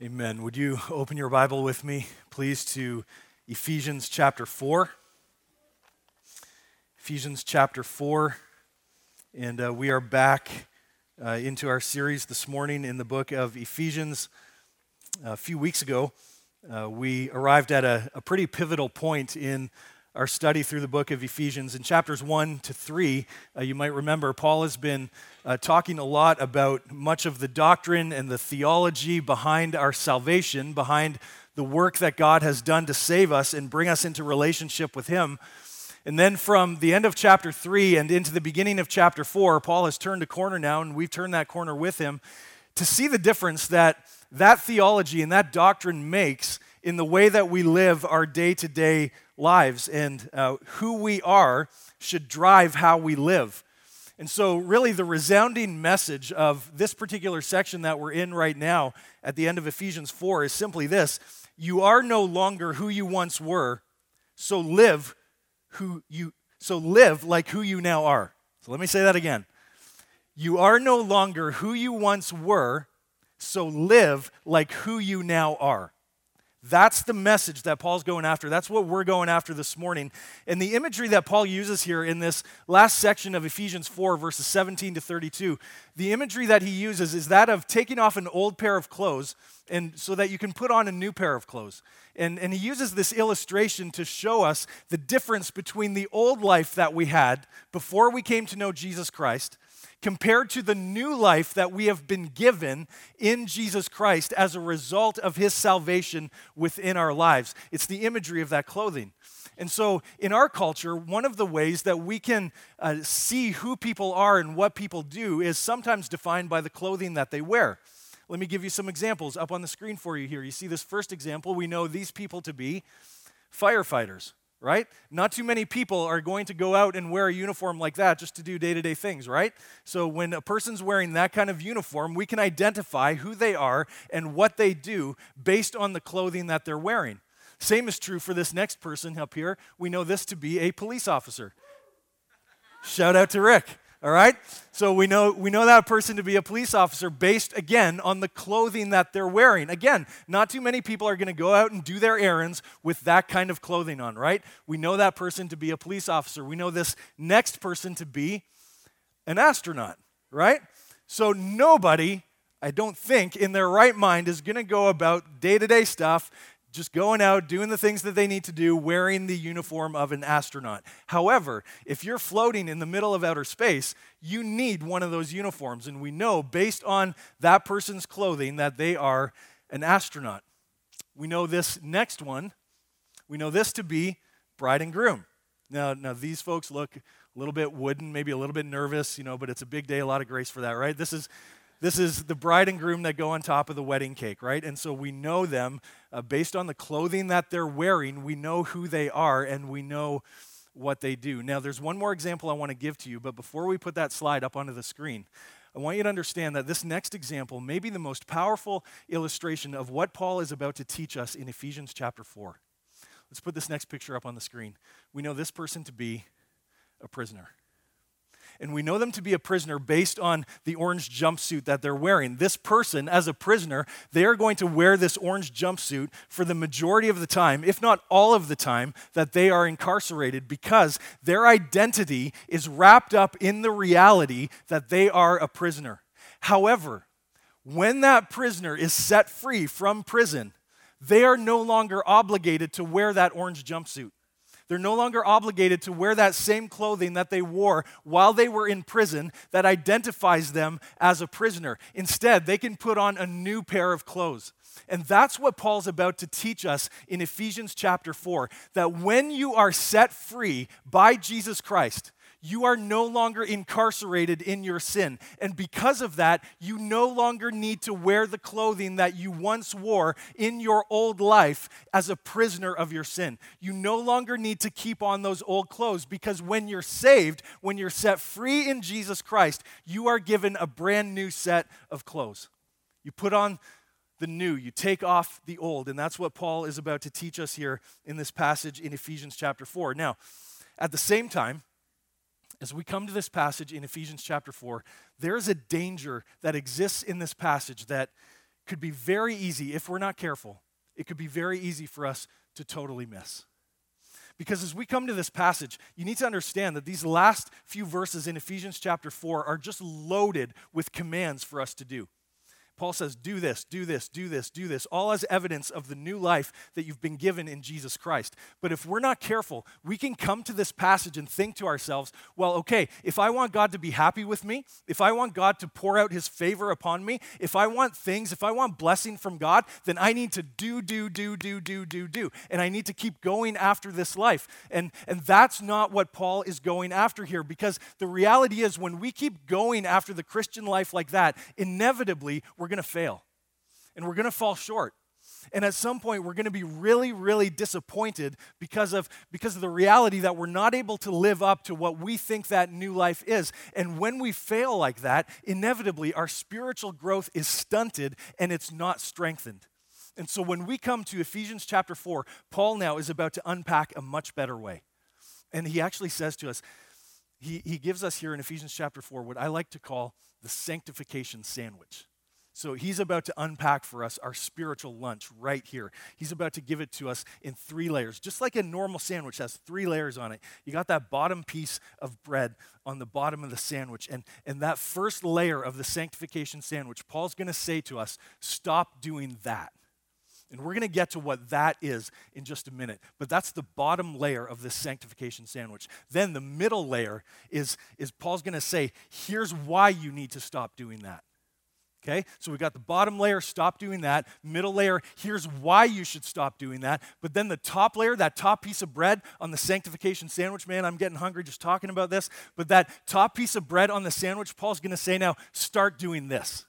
Amen. Would you open your Bible with me, please, to Ephesians chapter 4? Ephesians chapter 4. And uh, we are back uh, into our series this morning in the book of Ephesians. A few weeks ago, uh, we arrived at a, a pretty pivotal point in our study through the book of Ephesians. In chapters 1 to 3, uh, you might remember Paul has been uh, talking a lot about much of the doctrine and the theology behind our salvation, behind the work that God has done to save us and bring us into relationship with Him. And then from the end of chapter 3 and into the beginning of chapter 4, Paul has turned a corner now, and we've turned that corner with him to see the difference that that theology and that doctrine makes in the way that we live our day to day lives. And uh, who we are should drive how we live. And so, really, the resounding message of this particular section that we're in right now at the end of Ephesians 4 is simply this You are no longer who you once were, so live who you so live like who you now are. So let me say that again. You are no longer who you once were, so live like who you now are. That's the message that Paul's going after. That's what we're going after this morning. And the imagery that Paul uses here in this last section of Ephesians 4, verses 17 to 32, the imagery that he uses is that of taking off an old pair of clothes and so that you can put on a new pair of clothes. And, and he uses this illustration to show us the difference between the old life that we had before we came to know Jesus Christ compared to the new life that we have been given in Jesus Christ as a result of his salvation within our lives. It's the imagery of that clothing. And so, in our culture, one of the ways that we can uh, see who people are and what people do is sometimes defined by the clothing that they wear. Let me give you some examples up on the screen for you here. You see this first example, we know these people to be firefighters right? Not too many people are going to go out and wear a uniform like that just to do day to day things, right? So when a person's wearing that kind of uniform, we can identify who they are and what they do based on the clothing that they're wearing. Same is true for this next person up here. We know this to be a police officer. Shout out to Rick. All right? So we know, we know that person to be a police officer based, again, on the clothing that they're wearing. Again, not too many people are going to go out and do their errands with that kind of clothing on, right? We know that person to be a police officer. We know this next person to be an astronaut, right? So nobody, I don't think, in their right mind is going to go about day to day stuff just going out, doing the things that they need to do, wearing the uniform of an astronaut. However, if you're floating in the middle of outer space, you need one of those uniforms. And we know, based on that person's clothing, that they are an astronaut. We know this next one, we know this to be bride and groom. Now, now these folks look a little bit wooden, maybe a little bit nervous, you know, but it's a big day, a lot of grace for that, right? This is this is the bride and groom that go on top of the wedding cake, right? And so we know them uh, based on the clothing that they're wearing. We know who they are and we know what they do. Now, there's one more example I want to give to you, but before we put that slide up onto the screen, I want you to understand that this next example may be the most powerful illustration of what Paul is about to teach us in Ephesians chapter 4. Let's put this next picture up on the screen. We know this person to be a prisoner and we know them to be a prisoner based on the orange jumpsuit that they're wearing. This person, as a prisoner, they are going to wear this orange jumpsuit for the majority of the time, if not all of the time, that they are incarcerated because their identity is wrapped up in the reality that they are a prisoner. However, when that prisoner is set free from prison, they are no longer obligated to wear that orange jumpsuit. They're no longer obligated to wear that same clothing that they wore while they were in prison that identifies them as a prisoner. Instead, they can put on a new pair of clothes. And that's what Paul's about to teach us in Ephesians chapter 4 that when you are set free by Jesus Christ, you are no longer incarcerated in your sin. And because of that, you no longer need to wear the clothing that you once wore in your old life as a prisoner of your sin. You no longer need to keep on those old clothes because when you're saved, when you're set free in Jesus Christ, you are given a brand new set of clothes. You put on the new, you take off the old. And that's what Paul is about to teach us here in this passage in Ephesians chapter 4. Now, at the same time, as we come to this passage in Ephesians chapter 4, there is a danger that exists in this passage that could be very easy, if we're not careful, it could be very easy for us to totally miss. Because as we come to this passage, you need to understand that these last few verses in Ephesians chapter 4 are just loaded with commands for us to do. Paul says, Do this, do this, do this, do this, all as evidence of the new life that you've been given in Jesus Christ. But if we're not careful, we can come to this passage and think to ourselves, well, okay, if I want God to be happy with me, if I want God to pour out his favor upon me, if I want things, if I want blessing from God, then I need to do, do, do, do, do, do, do. And I need to keep going after this life. And, and that's not what Paul is going after here because the reality is when we keep going after the Christian life like that, inevitably we're we're going to fail and we're going to fall short. And at some point, we're going to be really, really disappointed because of, because of the reality that we're not able to live up to what we think that new life is. And when we fail like that, inevitably, our spiritual growth is stunted and it's not strengthened. And so when we come to Ephesians chapter 4, Paul now is about to unpack a much better way. And he actually says to us, he, he gives us here in Ephesians chapter 4 what I like to call the sanctification sandwich. So he's about to unpack for us our spiritual lunch right here. He's about to give it to us in three layers, just like a normal sandwich has three layers on it. You got that bottom piece of bread on the bottom of the sandwich. And, and that first layer of the sanctification sandwich, Paul's going to say to us, stop doing that. And we're going to get to what that is in just a minute. But that's the bottom layer of this sanctification sandwich. Then the middle layer is, is Paul's going to say, here's why you need to stop doing that. Okay, so we got the bottom layer, stop doing that. Middle layer, here's why you should stop doing that. But then the top layer, that top piece of bread on the sanctification sandwich, man, I'm getting hungry just talking about this. But that top piece of bread on the sandwich, Paul's gonna say now, start doing this.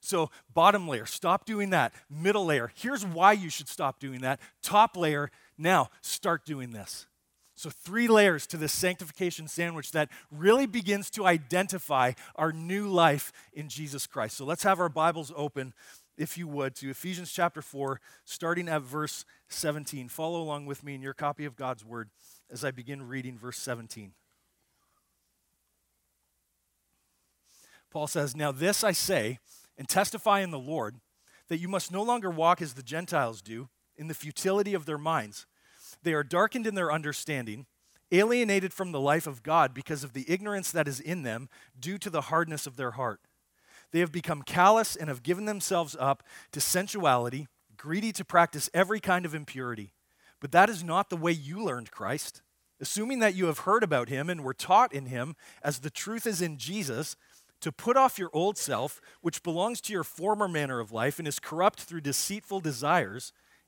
So, bottom layer, stop doing that. Middle layer, here's why you should stop doing that. Top layer, now start doing this. So, three layers to this sanctification sandwich that really begins to identify our new life in Jesus Christ. So, let's have our Bibles open, if you would, to Ephesians chapter 4, starting at verse 17. Follow along with me in your copy of God's Word as I begin reading verse 17. Paul says, Now this I say and testify in the Lord that you must no longer walk as the Gentiles do, in the futility of their minds they are darkened in their understanding, alienated from the life of God because of the ignorance that is in them due to the hardness of their heart. They have become callous and have given themselves up to sensuality, greedy to practice every kind of impurity. But that is not the way you learned Christ. Assuming that you have heard about him and were taught in him, as the truth is in Jesus, to put off your old self, which belongs to your former manner of life and is corrupt through deceitful desires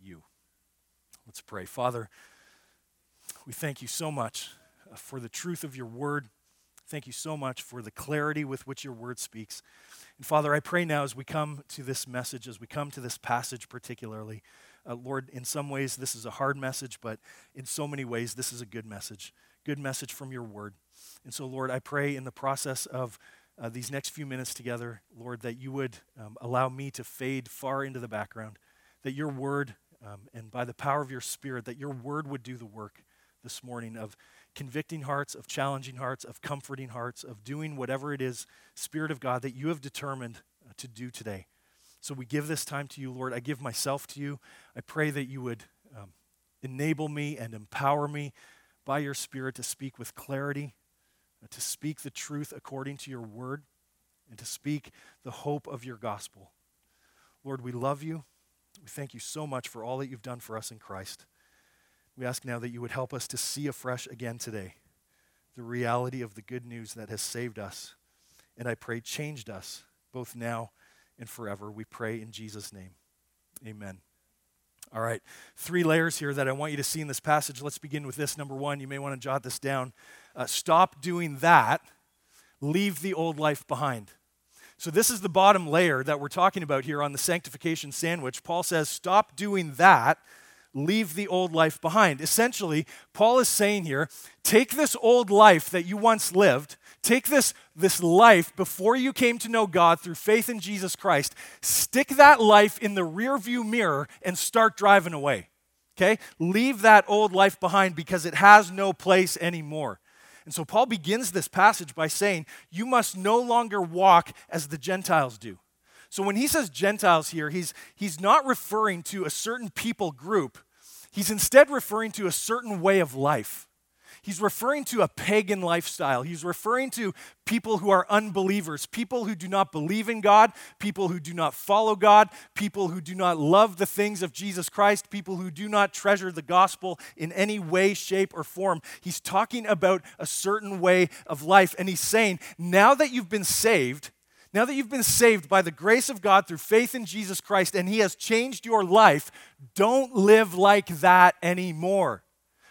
you. Let's pray. Father, we thank you so much uh, for the truth of your word. Thank you so much for the clarity with which your word speaks. And Father, I pray now as we come to this message, as we come to this passage particularly, uh, Lord, in some ways this is a hard message, but in so many ways this is a good message, good message from your word. And so, Lord, I pray in the process of uh, these next few minutes together, Lord, that you would um, allow me to fade far into the background, that your word um, and by the power of your Spirit, that your word would do the work this morning of convicting hearts, of challenging hearts, of comforting hearts, of doing whatever it is, Spirit of God, that you have determined uh, to do today. So we give this time to you, Lord. I give myself to you. I pray that you would um, enable me and empower me by your Spirit to speak with clarity, uh, to speak the truth according to your word, and to speak the hope of your gospel. Lord, we love you. We thank you so much for all that you've done for us in Christ. We ask now that you would help us to see afresh again today the reality of the good news that has saved us. And I pray, changed us both now and forever. We pray in Jesus' name. Amen. All right, three layers here that I want you to see in this passage. Let's begin with this. Number one, you may want to jot this down. Uh, stop doing that, leave the old life behind. So, this is the bottom layer that we're talking about here on the sanctification sandwich. Paul says, Stop doing that, leave the old life behind. Essentially, Paul is saying here take this old life that you once lived, take this, this life before you came to know God through faith in Jesus Christ, stick that life in the rearview mirror and start driving away. Okay? Leave that old life behind because it has no place anymore. And so Paul begins this passage by saying, You must no longer walk as the Gentiles do. So when he says Gentiles here, he's, he's not referring to a certain people group, he's instead referring to a certain way of life. He's referring to a pagan lifestyle. He's referring to people who are unbelievers, people who do not believe in God, people who do not follow God, people who do not love the things of Jesus Christ, people who do not treasure the gospel in any way, shape, or form. He's talking about a certain way of life. And he's saying, now that you've been saved, now that you've been saved by the grace of God through faith in Jesus Christ and He has changed your life, don't live like that anymore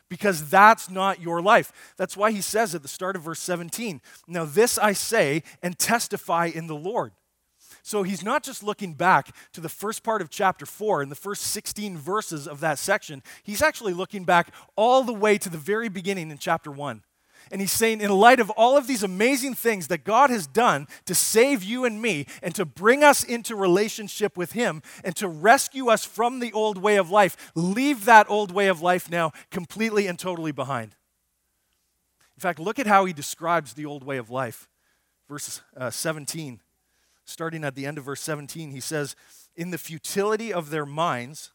because that's not your life. That's why he says at the start of verse 17, Now this I say and testify in the Lord. So he's not just looking back to the first part of chapter 4 and the first 16 verses of that section. He's actually looking back all the way to the very beginning in chapter 1. And he's saying, in light of all of these amazing things that God has done to save you and me and to bring us into relationship with him and to rescue us from the old way of life, leave that old way of life now completely and totally behind. In fact, look at how he describes the old way of life. Verse uh, 17, starting at the end of verse 17, he says, In the futility of their minds,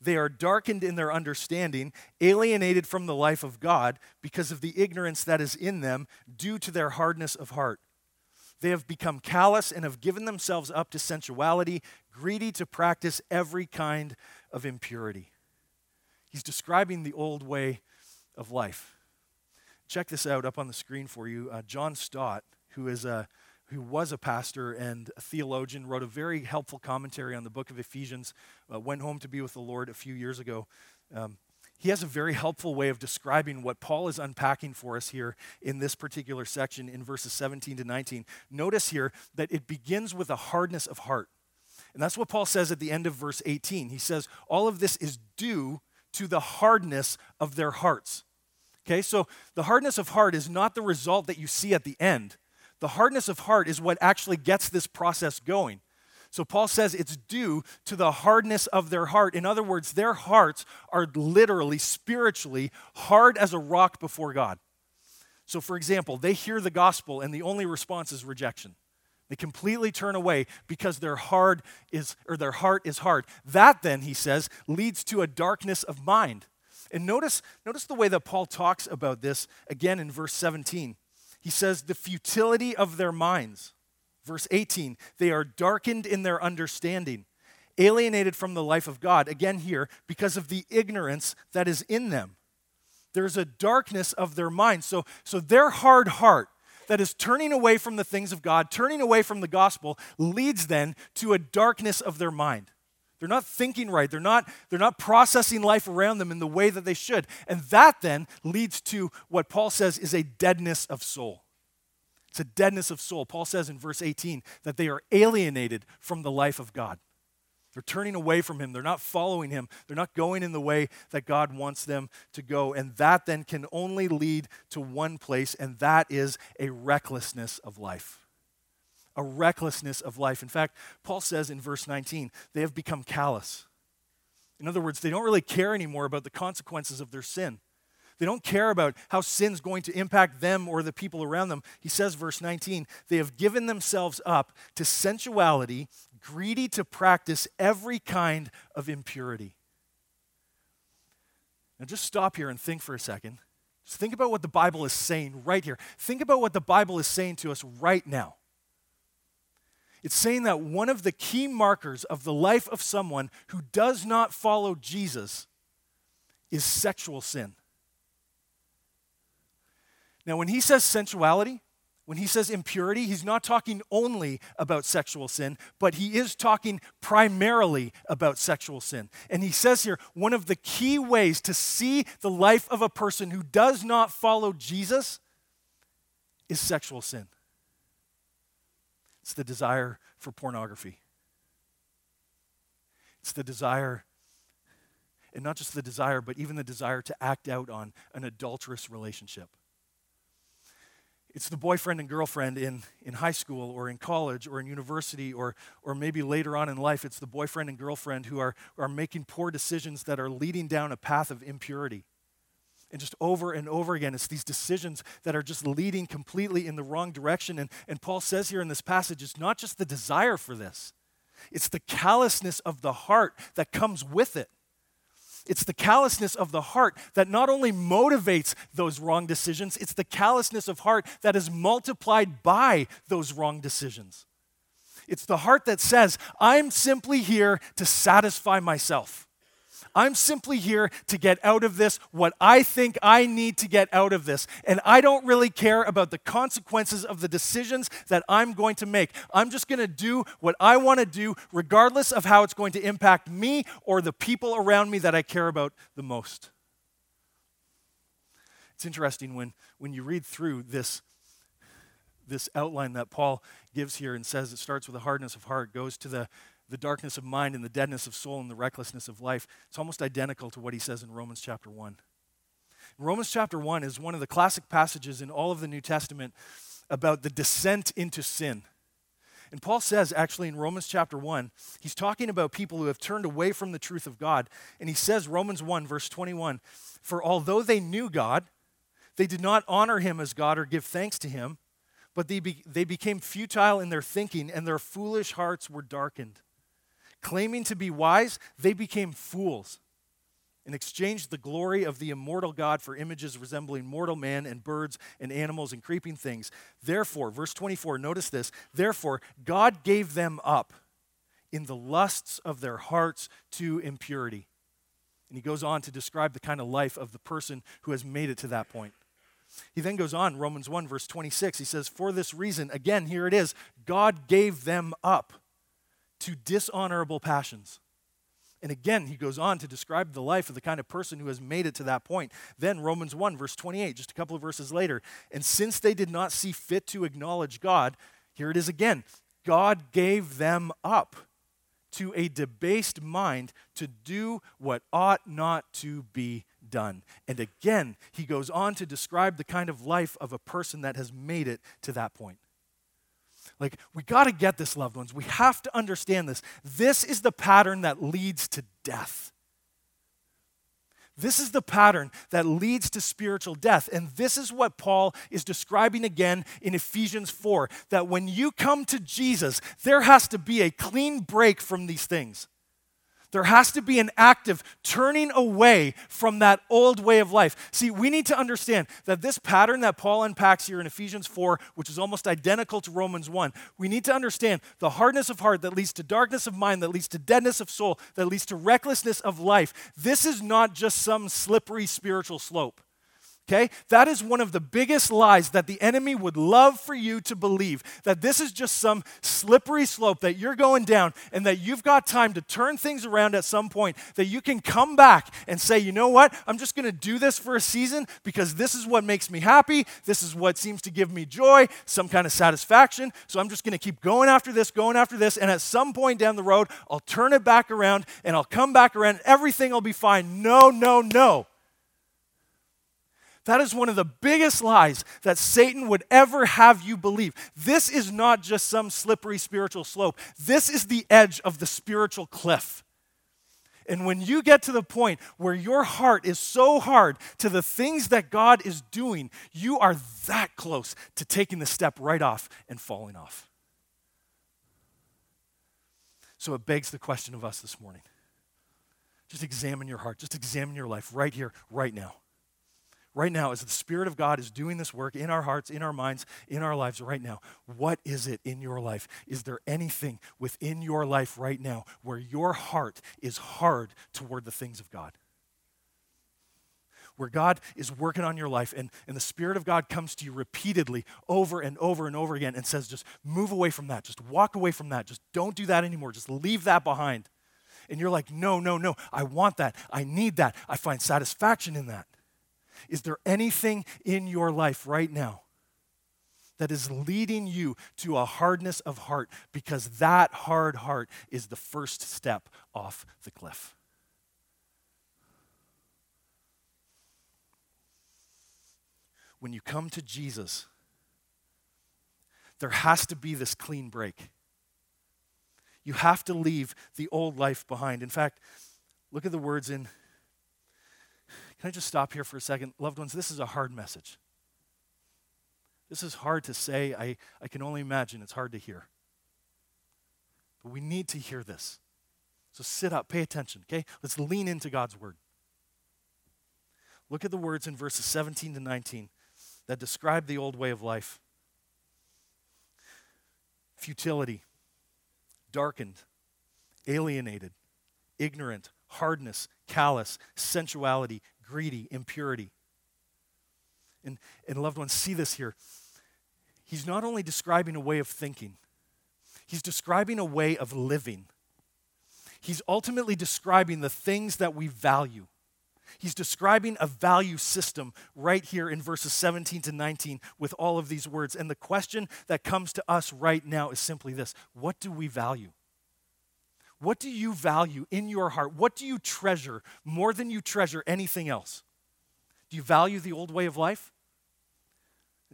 they are darkened in their understanding, alienated from the life of God because of the ignorance that is in them due to their hardness of heart. They have become callous and have given themselves up to sensuality, greedy to practice every kind of impurity. He's describing the old way of life. Check this out up on the screen for you. Uh, John Stott, who is a who was a pastor and a theologian, wrote a very helpful commentary on the book of Ephesians, uh, went home to be with the Lord a few years ago. Um, he has a very helpful way of describing what Paul is unpacking for us here in this particular section in verses 17 to 19. Notice here that it begins with a hardness of heart. And that's what Paul says at the end of verse 18. He says, All of this is due to the hardness of their hearts. Okay, so the hardness of heart is not the result that you see at the end. The hardness of heart is what actually gets this process going. So Paul says it's due to the hardness of their heart. In other words, their hearts are literally, spiritually hard as a rock before God. So, for example, they hear the gospel and the only response is rejection. They completely turn away because their heart is or their heart is hard. That then, he says, leads to a darkness of mind. And notice, notice the way that Paul talks about this again in verse 17. He says, the futility of their minds. Verse 18, they are darkened in their understanding, alienated from the life of God. Again, here, because of the ignorance that is in them. There's a darkness of their mind. So, so their hard heart that is turning away from the things of God, turning away from the gospel, leads then to a darkness of their mind. They're not thinking right. They're not, they're not processing life around them in the way that they should. And that then leads to what Paul says is a deadness of soul. It's a deadness of soul. Paul says in verse 18 that they are alienated from the life of God. They're turning away from Him. They're not following Him. They're not going in the way that God wants them to go. And that then can only lead to one place, and that is a recklessness of life a recklessness of life. In fact, Paul says in verse 19, they have become callous. In other words, they don't really care anymore about the consequences of their sin. They don't care about how sin's going to impact them or the people around them. He says, verse 19, they have given themselves up to sensuality, greedy to practice every kind of impurity. Now, just stop here and think for a second. Just think about what the Bible is saying right here. Think about what the Bible is saying to us right now. It's saying that one of the key markers of the life of someone who does not follow Jesus is sexual sin. Now, when he says sensuality, when he says impurity, he's not talking only about sexual sin, but he is talking primarily about sexual sin. And he says here one of the key ways to see the life of a person who does not follow Jesus is sexual sin. It's the desire for pornography. It's the desire, and not just the desire, but even the desire to act out on an adulterous relationship. It's the boyfriend and girlfriend in, in high school or in college or in university or, or maybe later on in life. It's the boyfriend and girlfriend who are, are making poor decisions that are leading down a path of impurity. And just over and over again, it's these decisions that are just leading completely in the wrong direction. And, and Paul says here in this passage, it's not just the desire for this, it's the callousness of the heart that comes with it. It's the callousness of the heart that not only motivates those wrong decisions, it's the callousness of heart that is multiplied by those wrong decisions. It's the heart that says, I'm simply here to satisfy myself. I'm simply here to get out of this what I think I need to get out of this. And I don't really care about the consequences of the decisions that I'm going to make. I'm just going to do what I want to do, regardless of how it's going to impact me or the people around me that I care about the most. It's interesting when, when you read through this, this outline that Paul gives here and says it starts with a hardness of heart, goes to the the darkness of mind and the deadness of soul and the recklessness of life. It's almost identical to what he says in Romans chapter 1. Romans chapter 1 is one of the classic passages in all of the New Testament about the descent into sin. And Paul says, actually, in Romans chapter 1, he's talking about people who have turned away from the truth of God. And he says, Romans 1, verse 21, For although they knew God, they did not honor him as God or give thanks to him, but they, be, they became futile in their thinking, and their foolish hearts were darkened. Claiming to be wise, they became fools and exchanged the glory of the immortal God for images resembling mortal man and birds and animals and creeping things. Therefore, verse 24, notice this. Therefore, God gave them up in the lusts of their hearts to impurity. And he goes on to describe the kind of life of the person who has made it to that point. He then goes on, Romans 1, verse 26. He says, For this reason, again, here it is, God gave them up to dishonorable passions. And again, he goes on to describe the life of the kind of person who has made it to that point. Then, Romans 1, verse 28, just a couple of verses later. And since they did not see fit to acknowledge God, here it is again God gave them up to a debased mind to do what ought not to be done. And again, he goes on to describe the kind of life of a person that has made it to that point. Like, we got to get this, loved ones. We have to understand this. This is the pattern that leads to death. This is the pattern that leads to spiritual death. And this is what Paul is describing again in Ephesians 4 that when you come to Jesus, there has to be a clean break from these things. There has to be an active turning away from that old way of life. See, we need to understand that this pattern that Paul unpacks here in Ephesians 4, which is almost identical to Romans 1, we need to understand the hardness of heart that leads to darkness of mind, that leads to deadness of soul, that leads to recklessness of life. This is not just some slippery spiritual slope. Okay? That is one of the biggest lies that the enemy would love for you to believe that this is just some slippery slope that you're going down and that you've got time to turn things around at some point, that you can come back and say, you know what? I'm just going to do this for a season because this is what makes me happy. This is what seems to give me joy, some kind of satisfaction. So I'm just going to keep going after this, going after this. And at some point down the road, I'll turn it back around and I'll come back around. And everything will be fine. No, no, no. That is one of the biggest lies that Satan would ever have you believe. This is not just some slippery spiritual slope, this is the edge of the spiritual cliff. And when you get to the point where your heart is so hard to the things that God is doing, you are that close to taking the step right off and falling off. So it begs the question of us this morning. Just examine your heart, just examine your life right here, right now. Right now, as the Spirit of God is doing this work in our hearts, in our minds, in our lives right now, what is it in your life? Is there anything within your life right now where your heart is hard toward the things of God? Where God is working on your life and, and the Spirit of God comes to you repeatedly over and over and over again and says, just move away from that. Just walk away from that. Just don't do that anymore. Just leave that behind. And you're like, no, no, no. I want that. I need that. I find satisfaction in that. Is there anything in your life right now that is leading you to a hardness of heart? Because that hard heart is the first step off the cliff. When you come to Jesus, there has to be this clean break. You have to leave the old life behind. In fact, look at the words in can I just stop here for a second? Loved ones, this is a hard message. This is hard to say. I, I can only imagine it's hard to hear. But we need to hear this. So sit up, pay attention, okay? Let's lean into God's word. Look at the words in verses 17 to 19 that describe the old way of life futility, darkened, alienated, ignorant, hardness, callous, sensuality, greedy, impurity. And, and loved ones, see this here. He's not only describing a way of thinking, he's describing a way of living. He's ultimately describing the things that we value. He's describing a value system right here in verses 17 to 19 with all of these words. And the question that comes to us right now is simply this What do we value? What do you value in your heart? What do you treasure more than you treasure anything else? Do you value the old way of life?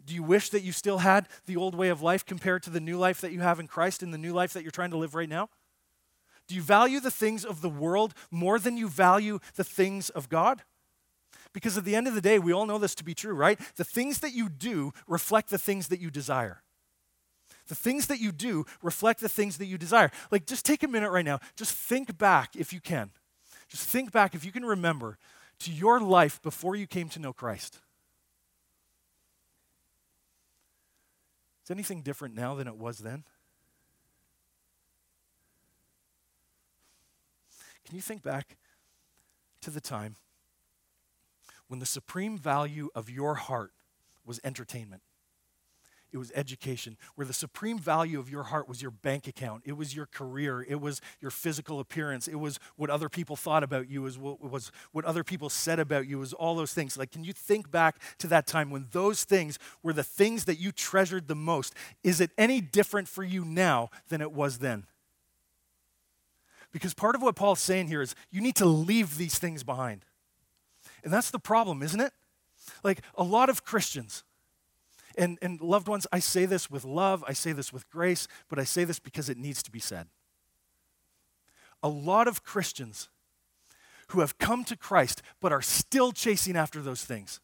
Do you wish that you still had the old way of life compared to the new life that you have in Christ and the new life that you're trying to live right now? Do you value the things of the world more than you value the things of God? Because at the end of the day, we all know this to be true, right? The things that you do reflect the things that you desire. The things that you do reflect the things that you desire. Like, just take a minute right now. Just think back, if you can. Just think back, if you can remember, to your life before you came to know Christ. Is anything different now than it was then? Can you think back to the time when the supreme value of your heart was entertainment? It was education, where the supreme value of your heart was your bank account, it was your career, it was your physical appearance, it was what other people thought about you, it was what other people said about you, it was all those things. Like, can you think back to that time when those things were the things that you treasured the most? Is it any different for you now than it was then? Because part of what Paul's saying here is you need to leave these things behind. And that's the problem, isn't it? Like a lot of Christians, and, and loved ones, I say this with love, I say this with grace, but I say this because it needs to be said. A lot of Christians who have come to Christ but are still chasing after those things.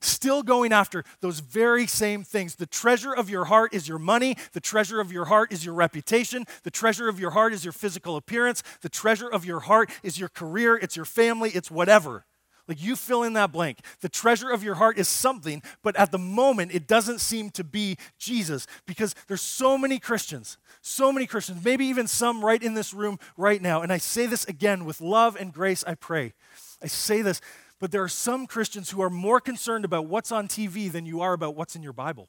Still going after those very same things. The treasure of your heart is your money. The treasure of your heart is your reputation. The treasure of your heart is your physical appearance. The treasure of your heart is your career. It's your family. It's whatever. Like you fill in that blank. The treasure of your heart is something, but at the moment it doesn't seem to be Jesus because there's so many Christians, so many Christians, maybe even some right in this room right now. And I say this again with love and grace, I pray. I say this, but there are some Christians who are more concerned about what's on TV than you are about what's in your Bible.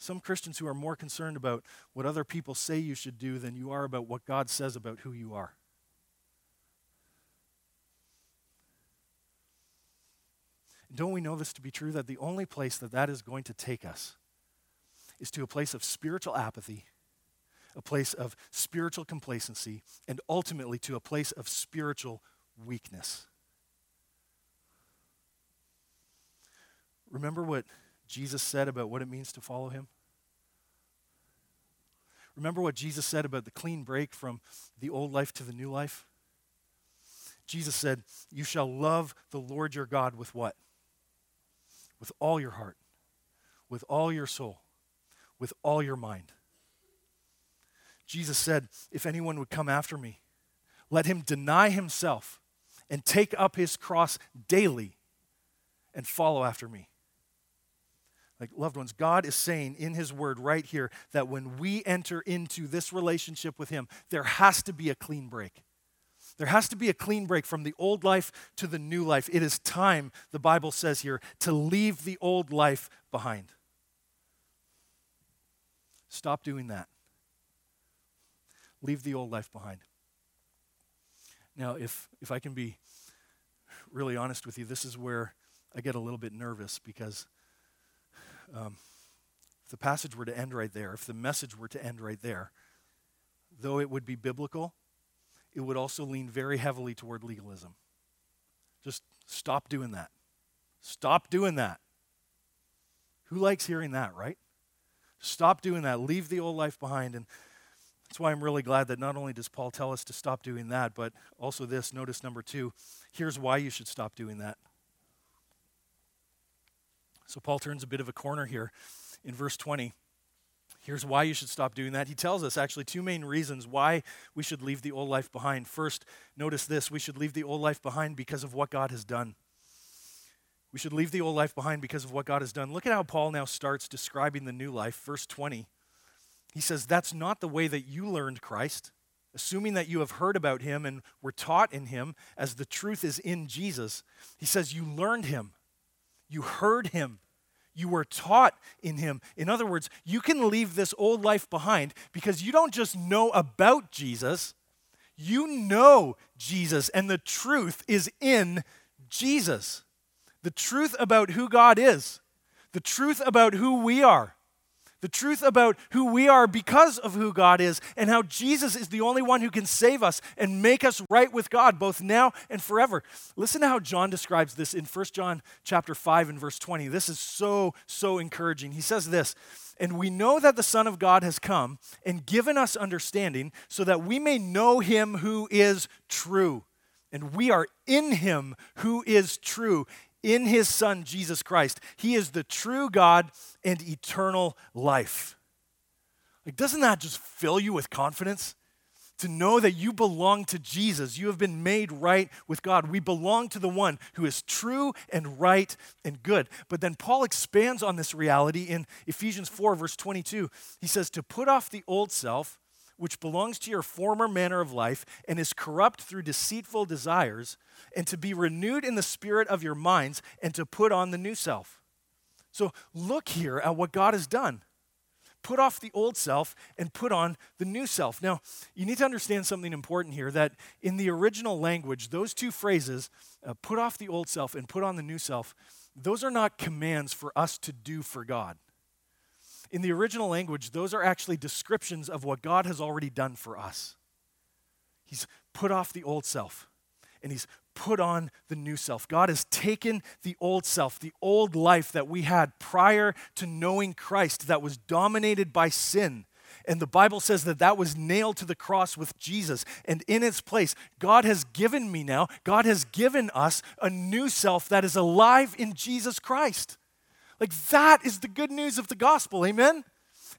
Some Christians who are more concerned about what other people say you should do than you are about what God says about who you are. Don't we know this to be true? That the only place that that is going to take us is to a place of spiritual apathy, a place of spiritual complacency, and ultimately to a place of spiritual weakness. Remember what Jesus said about what it means to follow him? Remember what Jesus said about the clean break from the old life to the new life? Jesus said, You shall love the Lord your God with what? With all your heart, with all your soul, with all your mind. Jesus said, If anyone would come after me, let him deny himself and take up his cross daily and follow after me. Like, loved ones, God is saying in His Word right here that when we enter into this relationship with Him, there has to be a clean break. There has to be a clean break from the old life to the new life. It is time, the Bible says here, to leave the old life behind. Stop doing that. Leave the old life behind. Now, if, if I can be really honest with you, this is where I get a little bit nervous because um, if the passage were to end right there, if the message were to end right there, though it would be biblical, it would also lean very heavily toward legalism. Just stop doing that. Stop doing that. Who likes hearing that, right? Stop doing that. Leave the old life behind. And that's why I'm really glad that not only does Paul tell us to stop doing that, but also this. Notice number two. Here's why you should stop doing that. So Paul turns a bit of a corner here in verse 20. Here's why you should stop doing that. He tells us actually two main reasons why we should leave the old life behind. First, notice this we should leave the old life behind because of what God has done. We should leave the old life behind because of what God has done. Look at how Paul now starts describing the new life. Verse 20. He says, That's not the way that you learned Christ, assuming that you have heard about him and were taught in him, as the truth is in Jesus. He says, You learned him you heard him. You were taught in him. In other words, you can leave this old life behind because you don't just know about Jesus, you know Jesus, and the truth is in Jesus. The truth about who God is, the truth about who we are the truth about who we are because of who God is, and how Jesus is the only one who can save us and make us right with God, both now and forever. Listen to how John describes this in 1 John chapter 5 and verse 20. This is so, so encouraging. He says this. And we know that the Son of God has come and given us understanding so that we may know him who is true. And we are in him who is true in his Son, Jesus Christ. He is the true God and eternal life. Like, doesn't that just fill you with confidence? To know that you belong to Jesus. You have been made right with God. We belong to the one who is true and right and good. But then Paul expands on this reality in Ephesians 4, verse 22. He says, To put off the old self, which belongs to your former manner of life and is corrupt through deceitful desires and to be renewed in the spirit of your minds and to put on the new self. So look here at what God has done. Put off the old self and put on the new self. Now, you need to understand something important here that in the original language, those two phrases, uh, put off the old self and put on the new self, those are not commands for us to do for God. In the original language, those are actually descriptions of what God has already done for us. He's put off the old self and he's put on the new self. God has taken the old self, the old life that we had prior to knowing Christ that was dominated by sin. And the Bible says that that was nailed to the cross with Jesus. And in its place, God has given me now, God has given us a new self that is alive in Jesus Christ. Like that is the good news of the gospel. Amen?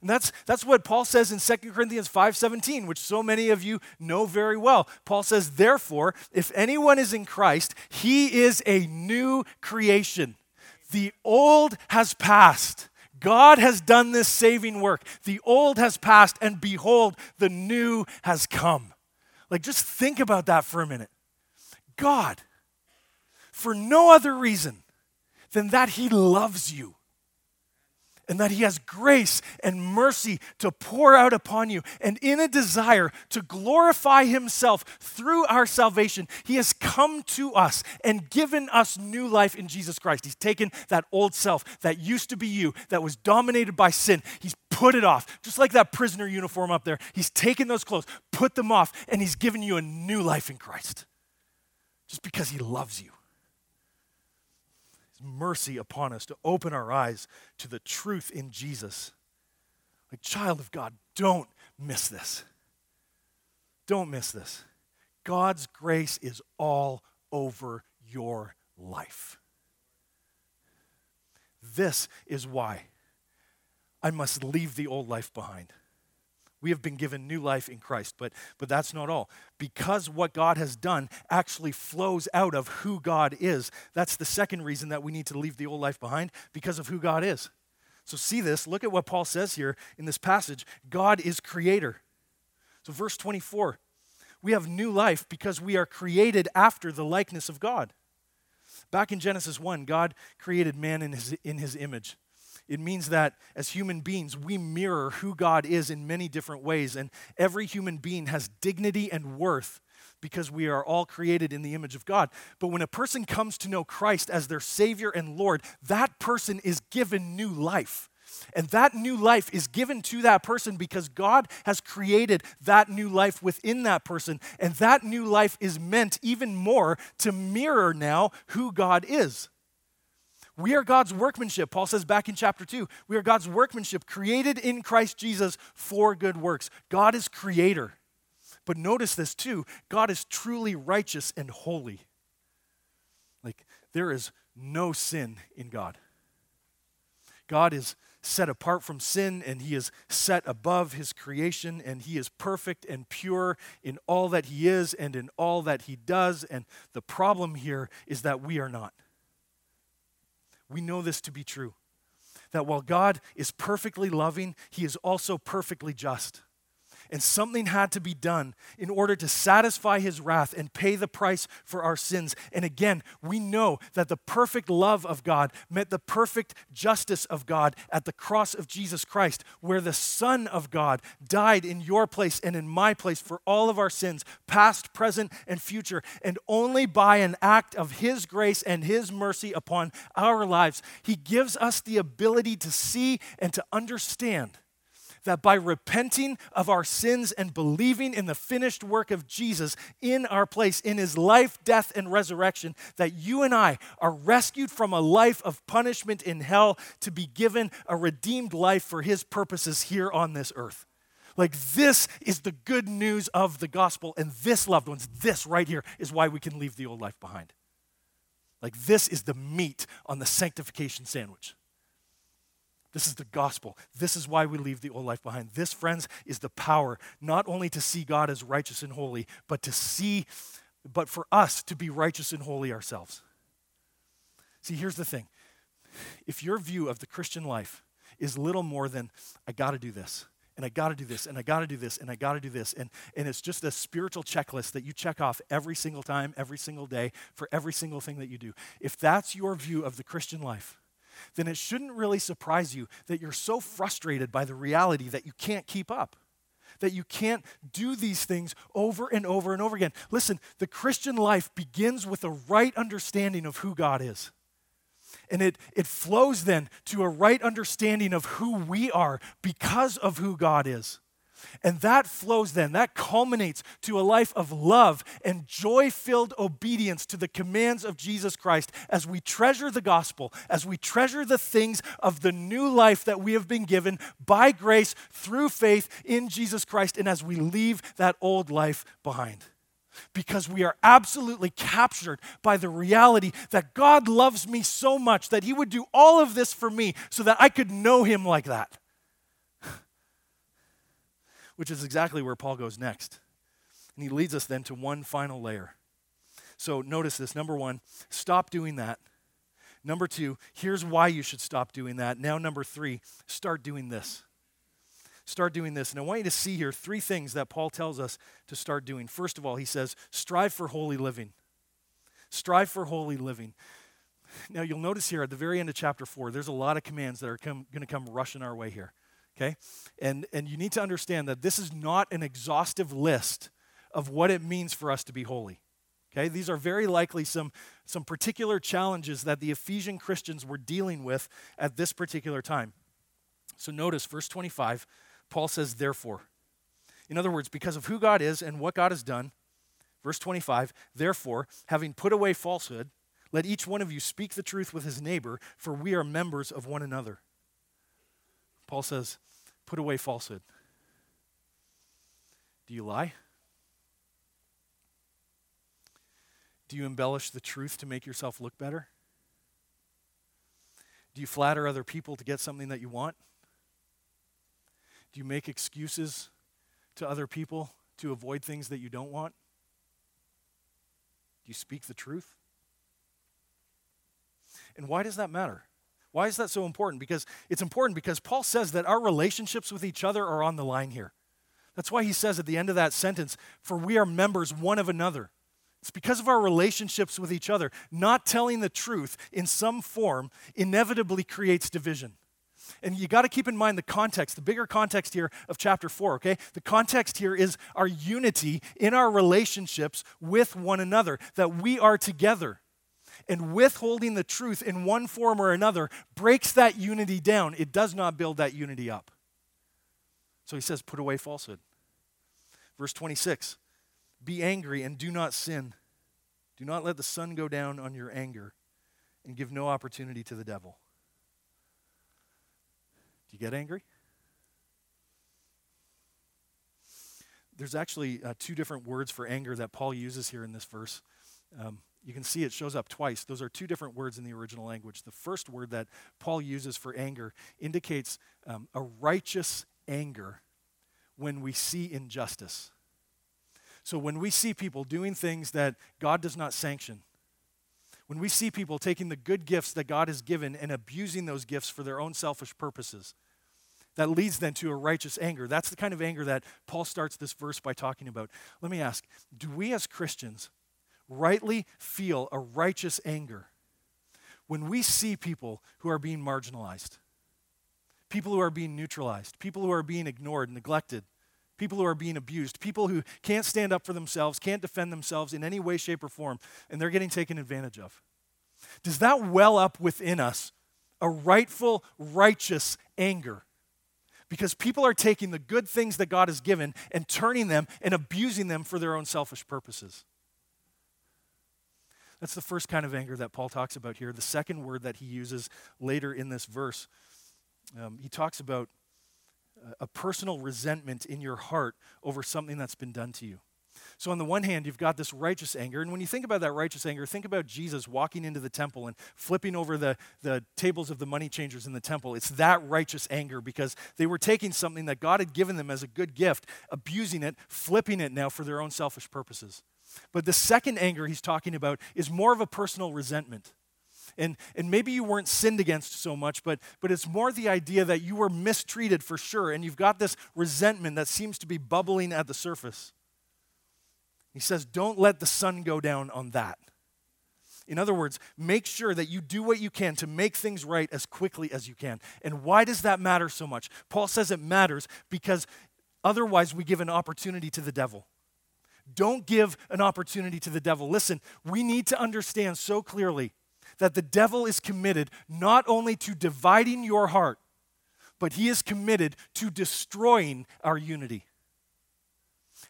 And that's, that's what Paul says in 2 Corinthians 5:17, which so many of you know very well. Paul says, "Therefore, if anyone is in Christ, he is a new creation. The old has passed." God has done this saving work. The old has passed, and behold, the new has come. Like, just think about that for a minute. God, for no other reason than that He loves you and that He has grace and mercy to pour out upon you. And in a desire to glorify Himself through our salvation, He has come to us and given us new life in Jesus Christ. He's taken that old self that used to be you, that was dominated by sin. He's put it off, just like that prisoner uniform up there. He's taken those clothes, put them off, and He's given you a new life in Christ just because He loves you mercy upon us to open our eyes to the truth in Jesus. Like, child of God, don't miss this. Don't miss this. God's grace is all over your life. This is why I must leave the old life behind. We have been given new life in Christ, but, but that's not all. Because what God has done actually flows out of who God is. That's the second reason that we need to leave the old life behind, because of who God is. So, see this. Look at what Paul says here in this passage God is creator. So, verse 24 we have new life because we are created after the likeness of God. Back in Genesis 1, God created man in his, in his image. It means that as human beings, we mirror who God is in many different ways. And every human being has dignity and worth because we are all created in the image of God. But when a person comes to know Christ as their Savior and Lord, that person is given new life. And that new life is given to that person because God has created that new life within that person. And that new life is meant even more to mirror now who God is. We are God's workmanship. Paul says back in chapter 2, we are God's workmanship created in Christ Jesus for good works. God is creator. But notice this too God is truly righteous and holy. Like, there is no sin in God. God is set apart from sin and he is set above his creation and he is perfect and pure in all that he is and in all that he does. And the problem here is that we are not. We know this to be true. That while God is perfectly loving, he is also perfectly just and something had to be done in order to satisfy his wrath and pay the price for our sins. And again, we know that the perfect love of God met the perfect justice of God at the cross of Jesus Christ, where the Son of God died in your place and in my place for all of our sins, past, present, and future. And only by an act of his grace and his mercy upon our lives, he gives us the ability to see and to understand that by repenting of our sins and believing in the finished work of Jesus in our place, in his life, death, and resurrection, that you and I are rescued from a life of punishment in hell to be given a redeemed life for his purposes here on this earth. Like, this is the good news of the gospel. And this, loved ones, this right here is why we can leave the old life behind. Like, this is the meat on the sanctification sandwich. This is the gospel. This is why we leave the old life behind. This, friends, is the power not only to see God as righteous and holy, but to see, but for us to be righteous and holy ourselves. See, here's the thing if your view of the Christian life is little more than, I got to do this, and I got to do this, and I got to do this, and I got to do this, and, and it's just a spiritual checklist that you check off every single time, every single day, for every single thing that you do. If that's your view of the Christian life, then it shouldn't really surprise you that you're so frustrated by the reality that you can't keep up that you can't do these things over and over and over again. Listen, the Christian life begins with a right understanding of who God is. And it, it flows then to a right understanding of who we are because of who God is. And that flows then, that culminates to a life of love and joy filled obedience to the commands of Jesus Christ as we treasure the gospel, as we treasure the things of the new life that we have been given by grace through faith in Jesus Christ, and as we leave that old life behind. Because we are absolutely captured by the reality that God loves me so much that He would do all of this for me so that I could know Him like that which is exactly where Paul goes next. And he leads us then to one final layer. So notice this number one, stop doing that. Number two, here's why you should stop doing that. Now, number three, start doing this. Start doing this. And I want you to see here three things that Paul tells us to start doing. First of all, he says, strive for holy living. Strive for holy living. Now, you'll notice here at the very end of chapter 4, there's a lot of commands that are going to come rushing our way here okay? And, and you need to understand that this is not an exhaustive list of what it means for us to be holy. Okay, these are very likely some, some particular challenges that the Ephesian Christians were dealing with at this particular time. So notice verse 25, Paul says, therefore. In other words, because of who God is and what God has done, verse 25, therefore, having put away falsehood, let each one of you speak the truth with his neighbor, for we are members of one another. Paul says, put away falsehood. Do you lie? Do you embellish the truth to make yourself look better? Do you flatter other people to get something that you want? Do you make excuses to other people to avoid things that you don't want? Do you speak the truth? And why does that matter? Why is that so important? Because it's important because Paul says that our relationships with each other are on the line here. That's why he says at the end of that sentence, for we are members one of another. It's because of our relationships with each other. Not telling the truth in some form inevitably creates division. And you got to keep in mind the context, the bigger context here of chapter 4, okay? The context here is our unity in our relationships with one another, that we are together. And withholding the truth in one form or another breaks that unity down. It does not build that unity up. So he says, put away falsehood. Verse 26 Be angry and do not sin. Do not let the sun go down on your anger, and give no opportunity to the devil. Do you get angry? There's actually uh, two different words for anger that Paul uses here in this verse. Um, you can see it shows up twice. Those are two different words in the original language. The first word that Paul uses for anger indicates um, a righteous anger when we see injustice. So when we see people doing things that God does not sanction, when we see people taking the good gifts that God has given and abusing those gifts for their own selfish purposes, that leads then to a righteous anger. That's the kind of anger that Paul starts this verse by talking about. Let me ask do we as Christians rightly feel a righteous anger when we see people who are being marginalized, people who are being neutralized, people who are being ignored, neglected, people who are being abused, people who can't stand up for themselves, can't defend themselves in any way, shape, or form, and they're getting taken advantage of? Does that well up within us a rightful, righteous anger? Because people are taking the good things that God has given and turning them and abusing them for their own selfish purposes. That's the first kind of anger that Paul talks about here. The second word that he uses later in this verse, um, he talks about a personal resentment in your heart over something that's been done to you. So, on the one hand, you've got this righteous anger. And when you think about that righteous anger, think about Jesus walking into the temple and flipping over the, the tables of the money changers in the temple. It's that righteous anger because they were taking something that God had given them as a good gift, abusing it, flipping it now for their own selfish purposes. But the second anger he's talking about is more of a personal resentment. And, and maybe you weren't sinned against so much, but, but it's more the idea that you were mistreated for sure, and you've got this resentment that seems to be bubbling at the surface. He says, Don't let the sun go down on that. In other words, make sure that you do what you can to make things right as quickly as you can. And why does that matter so much? Paul says it matters because otherwise we give an opportunity to the devil. Don't give an opportunity to the devil. Listen, we need to understand so clearly that the devil is committed not only to dividing your heart, but he is committed to destroying our unity.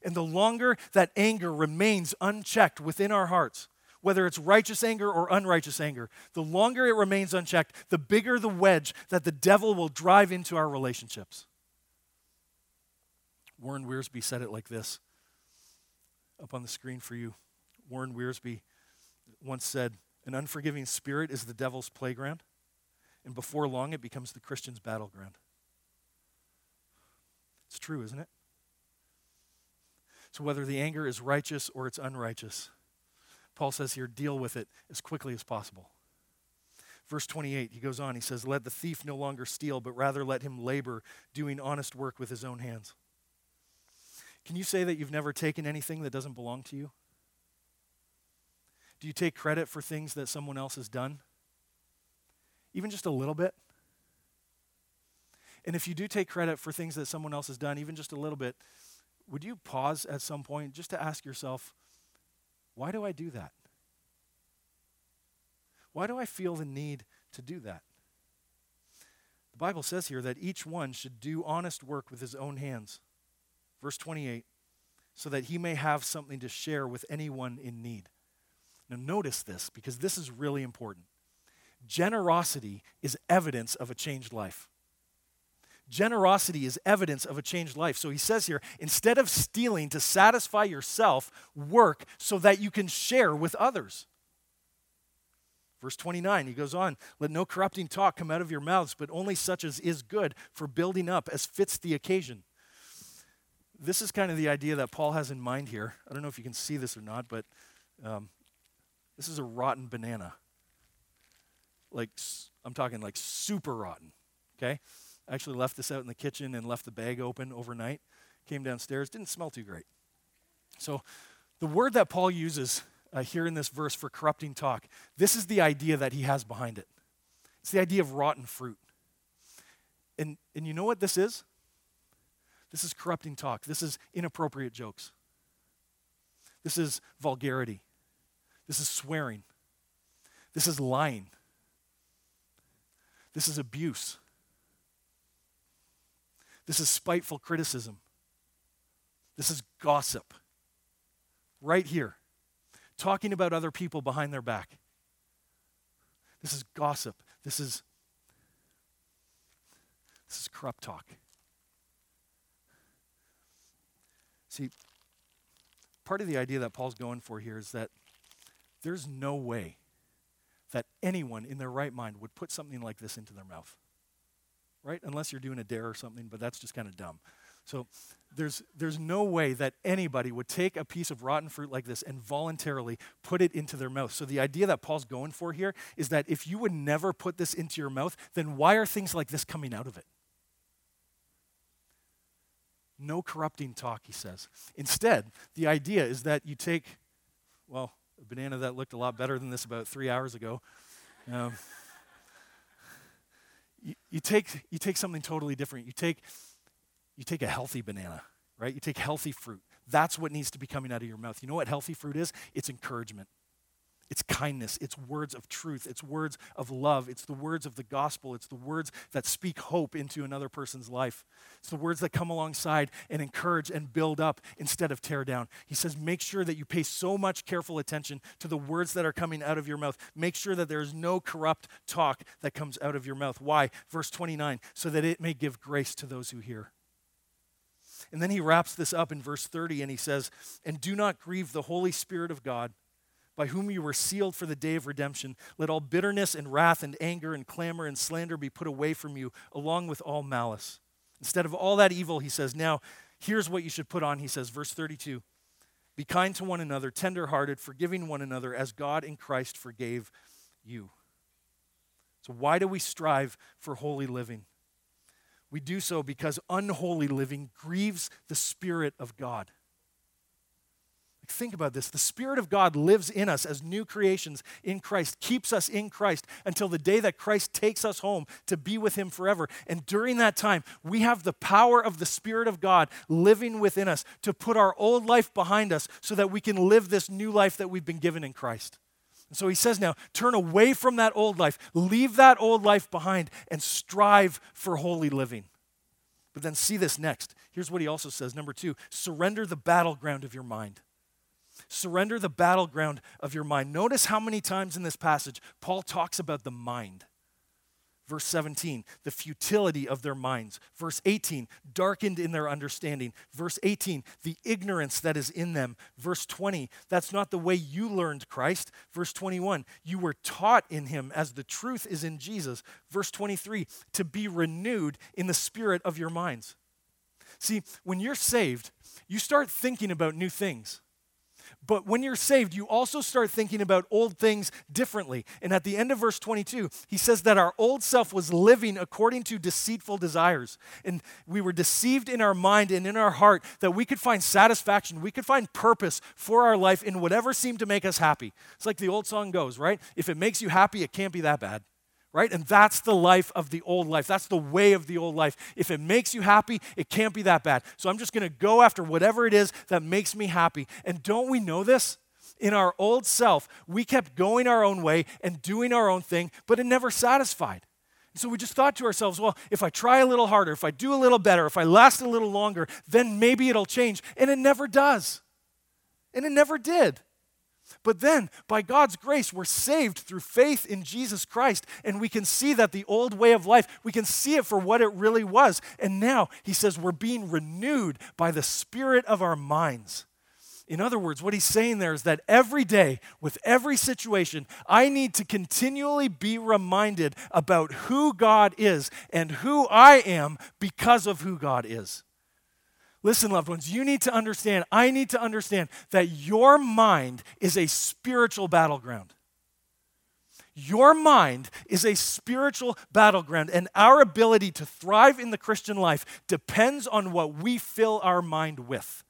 And the longer that anger remains unchecked within our hearts, whether it's righteous anger or unrighteous anger, the longer it remains unchecked, the bigger the wedge that the devil will drive into our relationships. Warren Wiersbe said it like this up on the screen for you. Warren Wiersbe once said, An unforgiving spirit is the devil's playground, and before long it becomes the Christian's battleground. It's true, isn't it? So, whether the anger is righteous or it's unrighteous, Paul says here, deal with it as quickly as possible. Verse 28, he goes on, he says, Let the thief no longer steal, but rather let him labor, doing honest work with his own hands. Can you say that you've never taken anything that doesn't belong to you? Do you take credit for things that someone else has done? Even just a little bit? And if you do take credit for things that someone else has done, even just a little bit, would you pause at some point just to ask yourself, why do I do that? Why do I feel the need to do that? The Bible says here that each one should do honest work with his own hands. Verse 28 so that he may have something to share with anyone in need. Now, notice this because this is really important. Generosity is evidence of a changed life. Generosity is evidence of a changed life. So he says here instead of stealing to satisfy yourself, work so that you can share with others. Verse 29, he goes on, Let no corrupting talk come out of your mouths, but only such as is good for building up as fits the occasion this is kind of the idea that Paul has in mind here. I don't know if you can see this or not, but um, this is a rotten banana. Like, I'm talking like super rotten, okay? I actually left this out in the kitchen and left the bag open overnight. Came downstairs, didn't smell too great. So, the word that Paul uses uh, here in this verse for corrupting talk, this is the idea that he has behind it. It's the idea of rotten fruit. And, and you know what this is? This is corrupting talk. This is inappropriate jokes. This is vulgarity. This is swearing. This is lying. This is abuse. This is spiteful criticism. This is gossip. Right here. Talking about other people behind their back. This is gossip. This is this is corrupt talk. See, part of the idea that Paul's going for here is that there's no way that anyone in their right mind would put something like this into their mouth. Right? Unless you're doing a dare or something, but that's just kind of dumb. So there's, there's no way that anybody would take a piece of rotten fruit like this and voluntarily put it into their mouth. So the idea that Paul's going for here is that if you would never put this into your mouth, then why are things like this coming out of it? No corrupting talk, he says. Instead, the idea is that you take, well, a banana that looked a lot better than this about three hours ago. Um, you, you, take, you take something totally different. You take, you take a healthy banana, right? You take healthy fruit. That's what needs to be coming out of your mouth. You know what healthy fruit is? It's encouragement. It's kindness. It's words of truth. It's words of love. It's the words of the gospel. It's the words that speak hope into another person's life. It's the words that come alongside and encourage and build up instead of tear down. He says, make sure that you pay so much careful attention to the words that are coming out of your mouth. Make sure that there is no corrupt talk that comes out of your mouth. Why? Verse 29 so that it may give grace to those who hear. And then he wraps this up in verse 30 and he says, And do not grieve the Holy Spirit of God by whom you were sealed for the day of redemption. Let all bitterness and wrath and anger and clamor and slander be put away from you, along with all malice. Instead of all that evil, he says, now here's what you should put on, he says, verse 32 Be kind to one another, tenderhearted, forgiving one another, as God in Christ forgave you. So, why do we strive for holy living? We do so because unholy living grieves the Spirit of God. Think about this. The Spirit of God lives in us as new creations in Christ, keeps us in Christ until the day that Christ takes us home to be with Him forever. And during that time, we have the power of the Spirit of God living within us to put our old life behind us so that we can live this new life that we've been given in Christ. And so he says now, turn away from that old life, leave that old life behind, and strive for holy living. But then see this next. Here's what he also says. Number two, surrender the battleground of your mind. Surrender the battleground of your mind. Notice how many times in this passage Paul talks about the mind. Verse 17, the futility of their minds. Verse 18, darkened in their understanding. Verse 18, the ignorance that is in them. Verse 20, that's not the way you learned Christ. Verse 21, you were taught in him as the truth is in Jesus. Verse 23, to be renewed in the spirit of your minds. See, when you're saved, you start thinking about new things. But when you're saved, you also start thinking about old things differently. And at the end of verse 22, he says that our old self was living according to deceitful desires. And we were deceived in our mind and in our heart that we could find satisfaction, we could find purpose for our life in whatever seemed to make us happy. It's like the old song goes, right? If it makes you happy, it can't be that bad right? And that's the life of the old life. That's the way of the old life. If it makes you happy, it can't be that bad. So I'm just going to go after whatever it is that makes me happy. And don't we know this? In our old self, we kept going our own way and doing our own thing, but it never satisfied. so we just thought to ourselves, well, if I try a little harder, if I do a little better, if I last a little longer, then maybe it'll change. And it never does. And it never did. But then, by God's grace, we're saved through faith in Jesus Christ, and we can see that the old way of life, we can see it for what it really was. And now, he says, we're being renewed by the spirit of our minds. In other words, what he's saying there is that every day, with every situation, I need to continually be reminded about who God is and who I am because of who God is. Listen, loved ones, you need to understand, I need to understand that your mind is a spiritual battleground. Your mind is a spiritual battleground, and our ability to thrive in the Christian life depends on what we fill our mind with.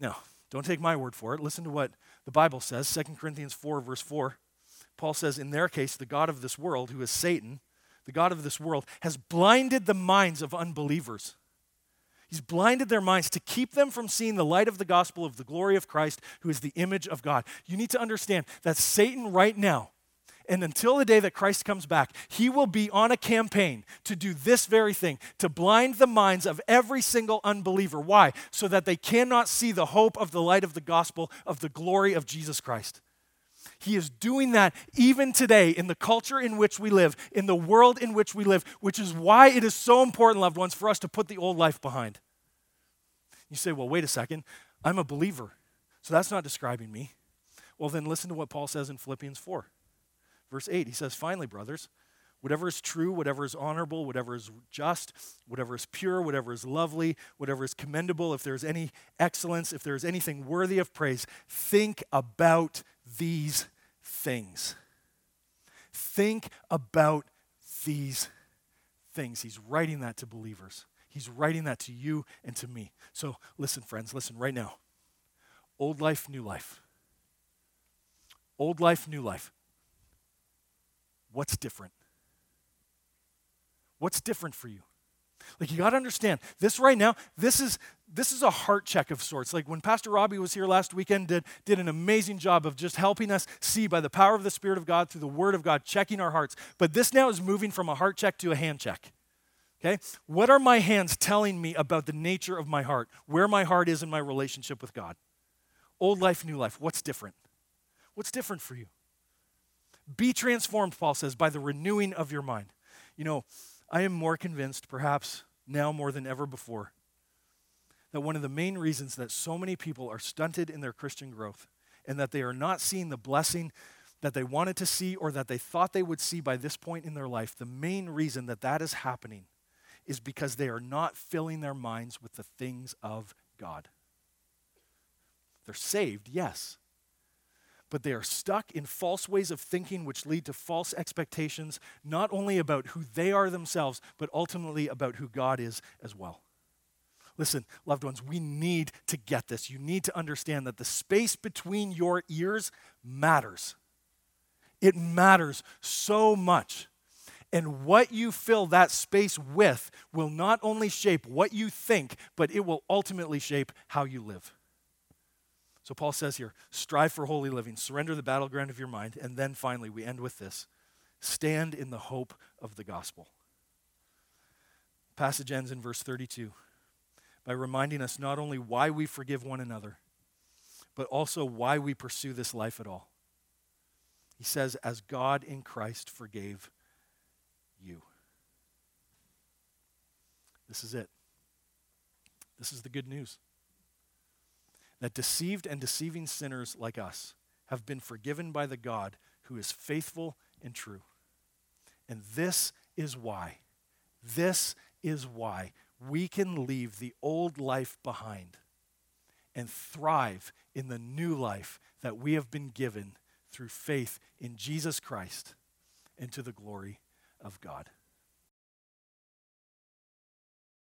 Now, don't take my word for it. Listen to what the Bible says 2 Corinthians 4, verse 4. Paul says, In their case, the God of this world, who is Satan, the God of this world, has blinded the minds of unbelievers. He's blinded their minds to keep them from seeing the light of the gospel of the glory of Christ, who is the image of God. You need to understand that Satan, right now, and until the day that Christ comes back, he will be on a campaign to do this very thing, to blind the minds of every single unbeliever. Why? So that they cannot see the hope of the light of the gospel of the glory of Jesus Christ. He is doing that even today in the culture in which we live, in the world in which we live, which is why it is so important, loved ones, for us to put the old life behind. You say, well, wait a second, I'm a believer, so that's not describing me. Well, then listen to what Paul says in Philippians 4. Verse 8, he says, Finally, brothers, whatever is true, whatever is honorable, whatever is just, whatever is pure, whatever is lovely, whatever is commendable, if there's any excellence, if there's anything worthy of praise, think about these things. Think about these things. He's writing that to believers. He's writing that to you and to me. So listen, friends, listen right now. Old life, new life. Old life, new life. What's different? What's different for you? Like you got to understand this right now. This is this is a heart check of sorts. Like when Pastor Robbie was here last weekend, did did an amazing job of just helping us see by the power of the Spirit of God through the Word of God, checking our hearts. But this now is moving from a heart check to a hand check. Okay, what are my hands telling me about the nature of my heart, where my heart is in my relationship with God? Old life, new life. What's different? What's different for you? Be transformed, Paul says, by the renewing of your mind. You know, I am more convinced, perhaps now more than ever before, that one of the main reasons that so many people are stunted in their Christian growth and that they are not seeing the blessing that they wanted to see or that they thought they would see by this point in their life, the main reason that that is happening is because they are not filling their minds with the things of God. They're saved, yes, but they are stuck in false ways of thinking which lead to false expectations, not only about who they are themselves, but ultimately about who God is as well. Listen, loved ones, we need to get this. You need to understand that the space between your ears matters. It matters so much. And what you fill that space with will not only shape what you think, but it will ultimately shape how you live. So Paul says here strive for holy living, surrender the battleground of your mind, and then finally we end with this stand in the hope of the gospel. Passage ends in verse 32 by reminding us not only why we forgive one another, but also why we pursue this life at all. He says, as God in Christ forgave you. This is it. This is the good news that deceived and deceiving sinners like us have been forgiven by the God who is faithful and true. And this is why, this is why we can leave the old life behind and thrive in the new life that we have been given through faith in Jesus Christ and to the glory of God.